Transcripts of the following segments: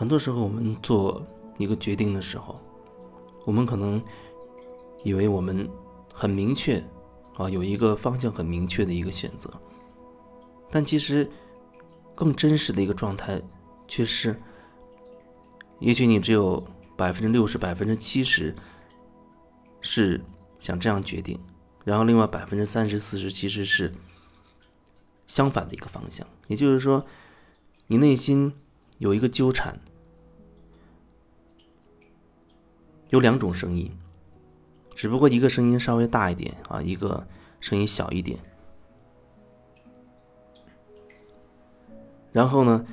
很多时候我们做一个决定的时候，我们可能以为我们很明确啊，有一个方向很明确的一个选择，但其实更真实的一个状态却是，也许你只有百分之六十、百分之七十是想这样决定，然后另外百分之三十四十其实是相反的一个方向，也就是说，你内心。有一个纠缠，有两种声音，只不过一个声音稍微大一点啊，一个声音小一点。然后呢，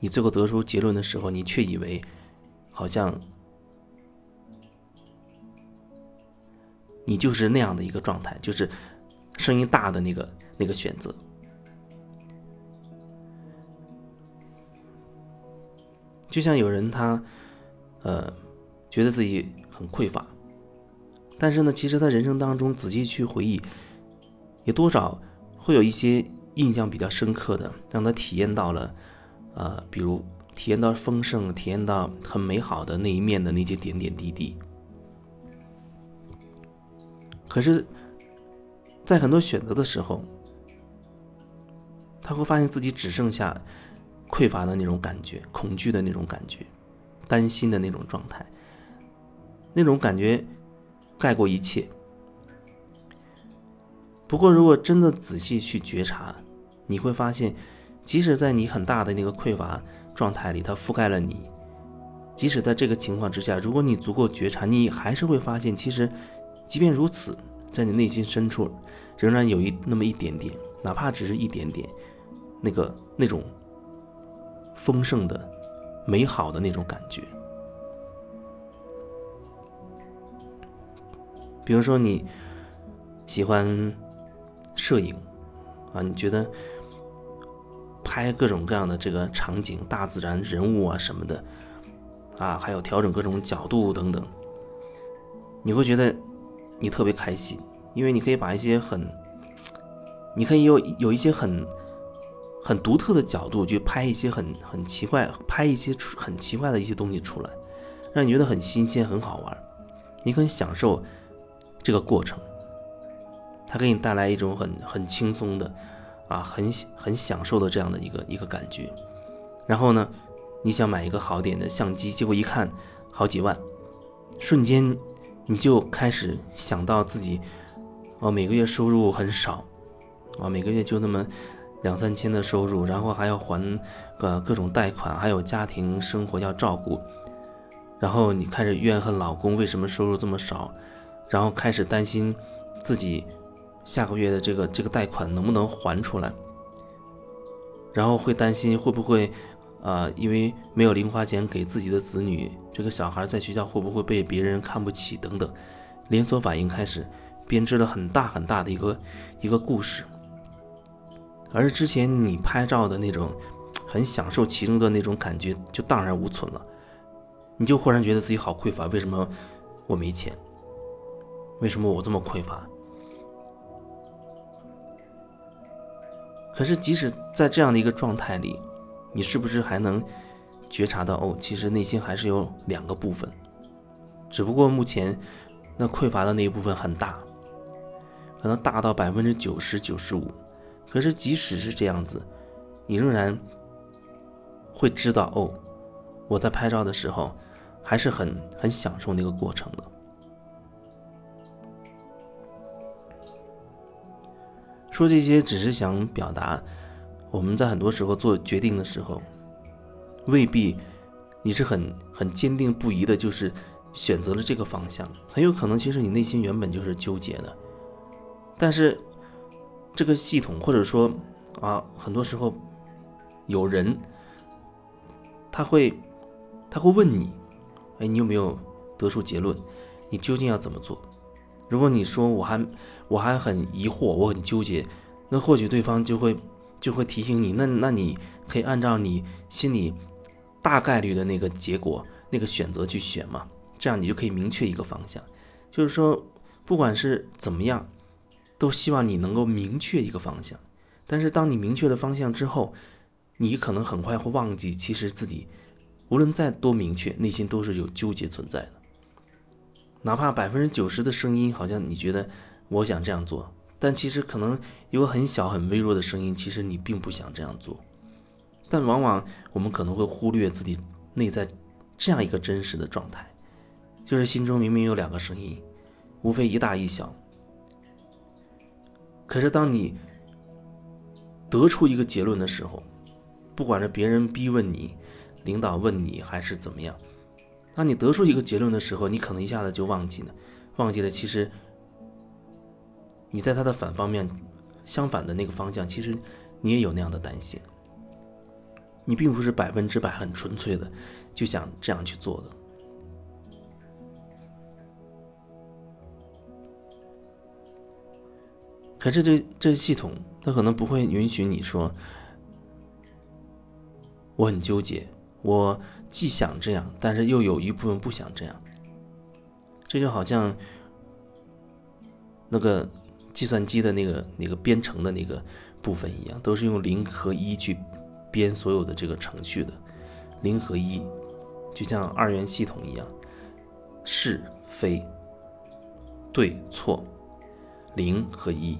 你最后得出结论的时候，你却以为好像你就是那样的一个状态，就是声音大的那个那个选择。就像有人他，呃，觉得自己很匮乏，但是呢，其实他人生当中仔细去回忆，也多少会有一些印象比较深刻的，让他体验到了，呃，比如体验到丰盛，体验到很美好的那一面的那些点点滴滴。可是，在很多选择的时候，他会发现自己只剩下。匮乏的那种感觉，恐惧的那种感觉，担心的那种状态，那种感觉盖过一切。不过，如果真的仔细去觉察，你会发现，即使在你很大的那个匮乏状态里，它覆盖了你。即使在这个情况之下，如果你足够觉察，你还是会发现，其实，即便如此，在你内心深处，仍然有一那么一点点，哪怕只是一点点，那个那种。丰盛的、美好的那种感觉。比如说，你喜欢摄影啊，你觉得拍各种各样的这个场景、大自然、人物啊什么的啊，还有调整各种角度等等，你会觉得你特别开心，因为你可以把一些很，你可以有有一些很。很独特的角度去拍一些很很奇怪，拍一些很奇怪的一些东西出来，让你觉得很新鲜、很好玩，你很享受这个过程。它给你带来一种很很轻松的，啊，很很享受的这样的一个一个感觉。然后呢，你想买一个好点的相机，结果一看好几万，瞬间你就开始想到自己，哦，每个月收入很少，啊，每个月就那么。两三千的收入，然后还要还个各种贷款，还有家庭生活要照顾，然后你开始怨恨老公为什么收入这么少，然后开始担心自己下个月的这个这个贷款能不能还出来，然后会担心会不会啊，因为没有零花钱给自己的子女，这个小孩在学校会不会被别人看不起等等，连锁反应开始编织了很大很大的一个一个故事。而之前你拍照的那种很享受其中的那种感觉就荡然无存了，你就忽然觉得自己好匮乏。为什么我没钱？为什么我这么匮乏？可是即使在这样的一个状态里，你是不是还能觉察到哦？其实内心还是有两个部分，只不过目前那匮乏的那一部分很大，可能大到百分之九十九十五。可是，即使是这样子，你仍然会知道哦，我在拍照的时候还是很很享受那个过程的。说这些只是想表达，我们在很多时候做决定的时候，未必你是很很坚定不移的，就是选择了这个方向，很有可能其实你内心原本就是纠结的，但是。这个系统，或者说啊，很多时候有人他会他会问你，哎，你有没有得出结论？你究竟要怎么做？如果你说我还我还很疑惑，我很纠结，那或许对方就会就会提醒你，那那你可以按照你心里大概率的那个结果那个选择去选嘛，这样你就可以明确一个方向。就是说，不管是怎么样。都希望你能够明确一个方向，但是当你明确了方向之后，你可能很快会忘记，其实自己无论再多明确，内心都是有纠结存在的。哪怕百分之九十的声音好像你觉得我想这样做，但其实可能有很小很微弱的声音，其实你并不想这样做。但往往我们可能会忽略自己内在这样一个真实的状态，就是心中明明有两个声音，无非一大一小。可是当你得出一个结论的时候，不管是别人逼问你，领导问你，还是怎么样，当你得出一个结论的时候，你可能一下子就忘记了，忘记了其实你在他的反方面，相反的那个方向，其实你也有那样的担心。你并不是百分之百很纯粹的就想这样去做的，可是这这系统它可能不会允许你说，我很纠结，我既想这样，但是又有一部分不想这样。这就好像那个计算机的那个那个编程的那个部分一样，都是用零和一去。编所有的这个程序的零和一，就像二元系统一样，是非、对错、零和一，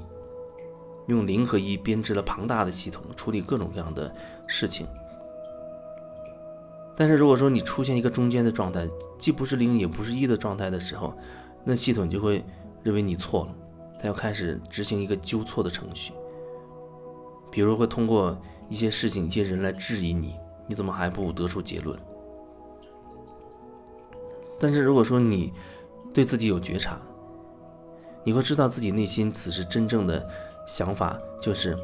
用零和一编织了庞大的系统，处理各种各样的事情。但是如果说你出现一个中间的状态，既不是零也不是一的状态的时候，那系统就会认为你错了，它要开始执行一个纠错的程序，比如会通过。一些事情、一些人来质疑你，你怎么还不得出结论？但是如果说你对自己有觉察，你会知道自己内心此时真正的想法就是：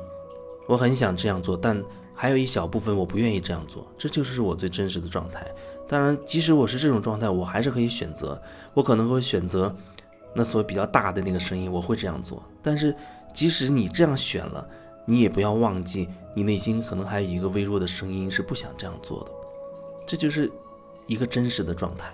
我很想这样做，但还有一小部分我不愿意这样做，这就是我最真实的状态。当然，即使我是这种状态，我还是可以选择，我可能会选择那所谓比较大的那个声音，我会这样做。但是，即使你这样选了，你也不要忘记。你内心可能还有一个微弱的声音是不想这样做的，这就是一个真实的状态。